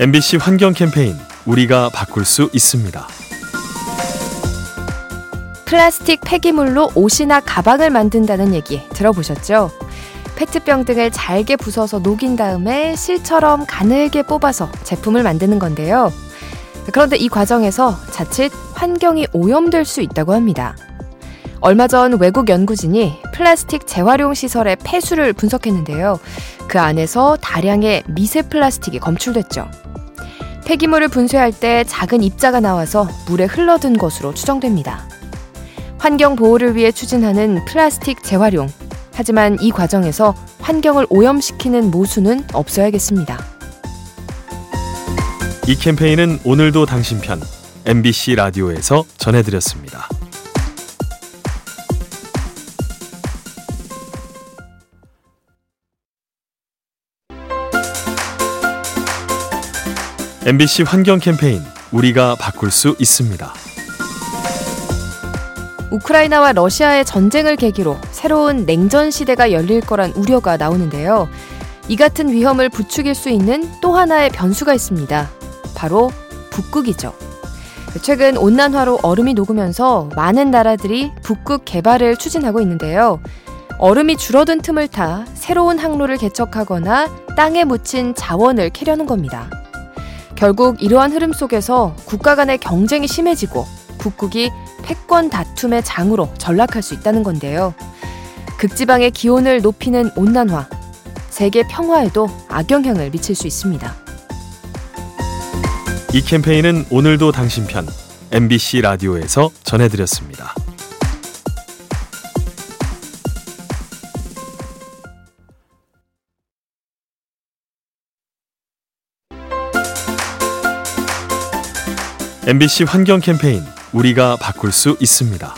MBC 환경 캠페인 우리가 바꿀 수 있습니다. 플라스틱 폐기물로 옷이나 가방을 만든다는 얘기 들어보셨죠? 페트병 등을 잘게 부숴서 녹인 다음에 실처럼 가늘게 뽑아서 제품을 만드는 건데요. 그런데 이 과정에서 자칫 환경이 오염될 수 있다고 합니다. 얼마 전 외국 연구진이 플라스틱 재활용 시설의 폐수를 분석했는데요. 그 안에서 다량의 미세 플라스틱이 검출됐죠. 폐기물을 분쇄할 때 작은 입자가 나와서 물에 흘러든 것으로 추정됩니다. 환경 보호를 위해 추진하는 플라스틱 재활용. 하지만 이 과정에서 환경을 오염시키는 모순은 없어야겠습니다. 이 캠페인은 오늘도 당신 편 MBC 라디오에서 전해드렸습니다. MBC 환경 캠페인 우리가 바꿀 수 있습니다. 우크라이나와 러시아의 전쟁을 계기로 새로운 냉전 시대가 열릴 거란 우려가 나오는데요. 이 같은 위험을 부추길 수 있는 또 하나의 변수가 있습니다. 바로 북극이죠. 최근 온난화로 얼음이 녹으면서 많은 나라들이 북극 개발을 추진하고 있는데요. 얼음이 줄어든 틈을 타 새로운 항로를 개척하거나 땅에 묻힌 자원을 캐려는 겁니다. 결국 이러한 흐름 속에서 국가 간의 경쟁이 심해지고 북극이 패권 다툼의 장으로 전락할 수 있다는 건데요. 극지방의 기온을 높이는 온난화, 세계 평화에도 악영향을 미칠 수 있습니다. 이 캠페인은 오늘도 당신 편 MBC 라디오에서 전해드렸습니다. MBC 환경 캠페인 우리가 바꿀 수 있습니다.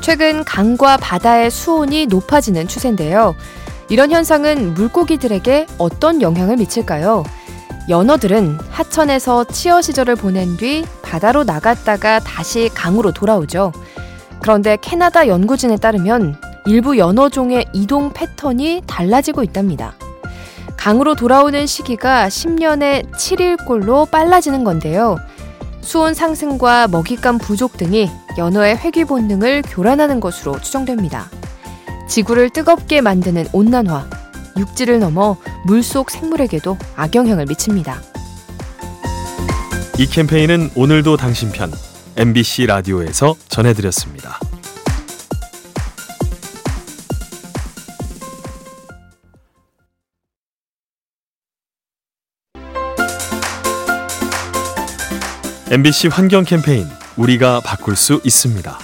최근 강과 바다의 수온이 높아지는 추세인데요. 이런 현상은 물고기들에게 어떤 영향을 미칠까요? 연어들은 하천에서 치어 시절을 보낸 뒤 바다로 나갔다가 다시 강으로 돌아오죠. 그런데 캐나다 연구진에 따르면 일부 연어종의 이동 패턴이 달라지고 있답니다. 강으로 돌아오는 시기가 10년에 7일꼴로 빨라지는 건데요. 수온 상승과 먹잇감 부족 등이 연어의 회귀 본능을 교란하는 것으로 추정됩니다. 지구를 뜨겁게 만드는 온난화, 육지를 넘어 물속 생물에게도 악영향을 미칩니다. 이 캠페인은 오늘도 당신 편 MBC 라디오에서 전해드렸습니다. MBC 환경 캠페인 우리가 바꿀 수 있습니다.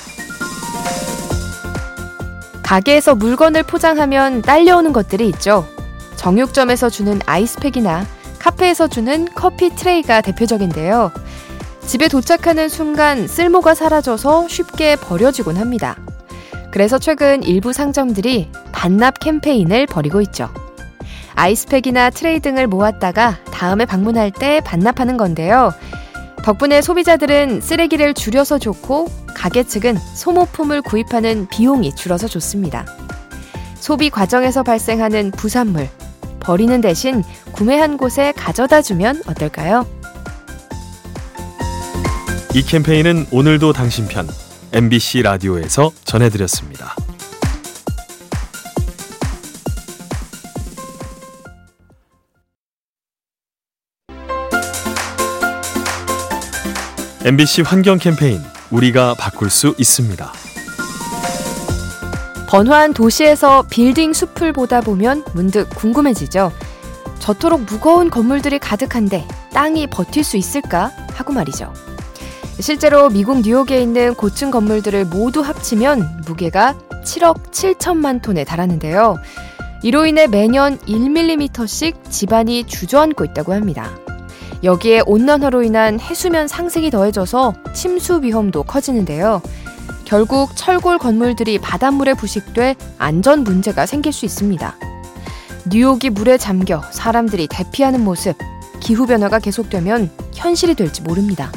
가게에서 물건을 포장하면 딸려오는 것들이 있죠. 정육점에서 주는 아이스팩이나 카페에서 주는 커피 트레이가 대표적인데요. 집에 도착하는 순간 쓸모가 사라져서 쉽게 버려지곤 합니다. 그래서 최근 일부 상점들이 반납 캠페인을 벌이고 있죠. 아이스팩이나 트레이 등을 모았다가 다음에 방문할 때 반납하는 건데요. 덕분에 소비자들은 쓰레기를 줄여서 좋고 가게 측은 소모품을 구입하는 비용이 줄어서 좋습니다. 소비 과정에서 발생하는 부산물, 버리는 대신 구매한 곳에 가져다 주면 어떨까요? 이 캠페인은 오늘도 당신 편 MBC 라디오에서 전해드렸습니다. MBC 환경 캠페인 우리가 바꿀 수 있습니다. 번화한 도시에서 빌딩 숲을 보다 보면 문득 궁금해지죠. 저토록 무거운 건물들이 가득한데 땅이 버틸 수 있을까 하고 말이죠. 실제로 미국 뉴욕에 있는 고층 건물들을 모두 합치면 무게가 7억 7천만 톤에 달하는데요. 이로 인해 매년 1mm씩 집안이 주저앉고 있다고 합니다. 여기에 온난화로 인한 해수면 상승이 더해져서 침수 위험도 커지는데요. 결국 철골 건물들이 바닷물에 부식돼 안전 문제가 생길 수 있습니다. 뉴욕이 물에 잠겨 사람들이 대피하는 모습, 기후변화가 계속되면 현실이 될지 모릅니다.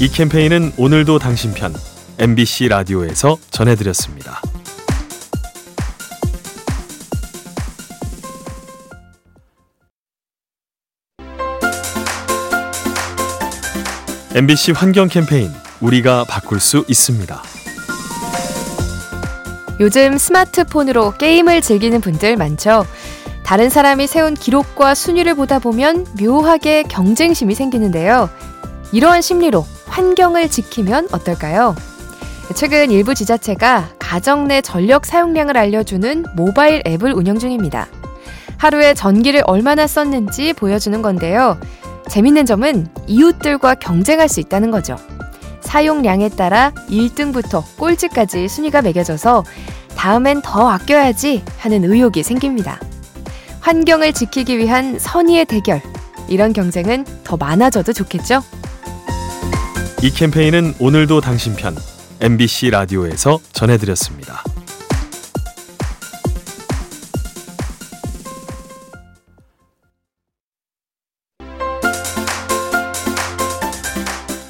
이 캠페인은 오늘도 당신 편 MBC 라디오에서 전해드렸습니다. MBC 환경 캠페인 우리가 바꿀 수 있습니다. 요즘 스마트폰으로 게임을 즐기는 분들 많죠. 다른 사람이 세운 기록과 순위를 보다 보면 묘하게 경쟁심이 생기는데요. 이러한 심리로 환경을 지키면 어떨까요? 최근 일부 지자체가 가정 내 전력 사용량을 알려주는 모바일 앱을 운영 중입니다. 하루에 전기를 얼마나 썼는지 보여주는 건데요. 재밌는 점은 이웃들과 경쟁할 수 있다는 거죠. 사용량에 따라 1등부터 꼴찌까지 순위가 매겨져서 다음엔 더 아껴야지 하는 의욕이 생깁니다. 환경을 지키기 위한 선의의 대결. 이런 경쟁은 더 많아져도 좋겠죠? 이 캠페인은 오늘도 당신 편 MBC 라디오에서 전해드렸습니다.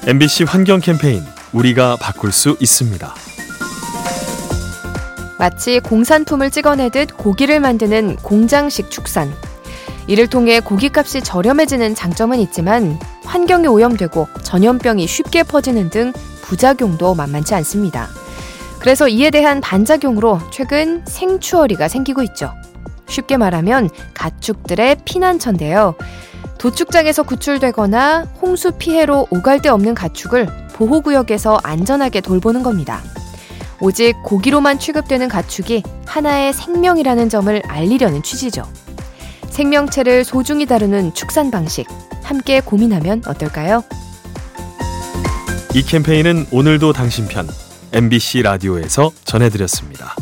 MBC 환경 캠페인 우리가 바꿀 수 있습니다. 마치 공산품을 찍어내듯 고기를 만드는 공장식 축산. 이를 통해 고기값이 저렴해지는 장점은 있지만 환경이 오염되고 전염병이 쉽게 퍼지는 등 부작용도 만만치 않습니다. 그래서 이에 대한 반작용으로 최근 생추어리가 생기고 있죠. 쉽게 말하면 가축들의 피난처인데요. 도축장에서 구출되거나 홍수 피해로 오갈 데 없는 가축을 보호구역에서 안전하게 돌보는 겁니다. 오직 고기로만 취급되는 가축이 하나의 생명이라는 점을 알리려는 취지죠. 생명체를 소중히 다루는 축산 방식, 함께 고민하면 어떨까요? 이 캠페인은 오늘도 당신 편 MBC 라디오에서 전해드렸습니다.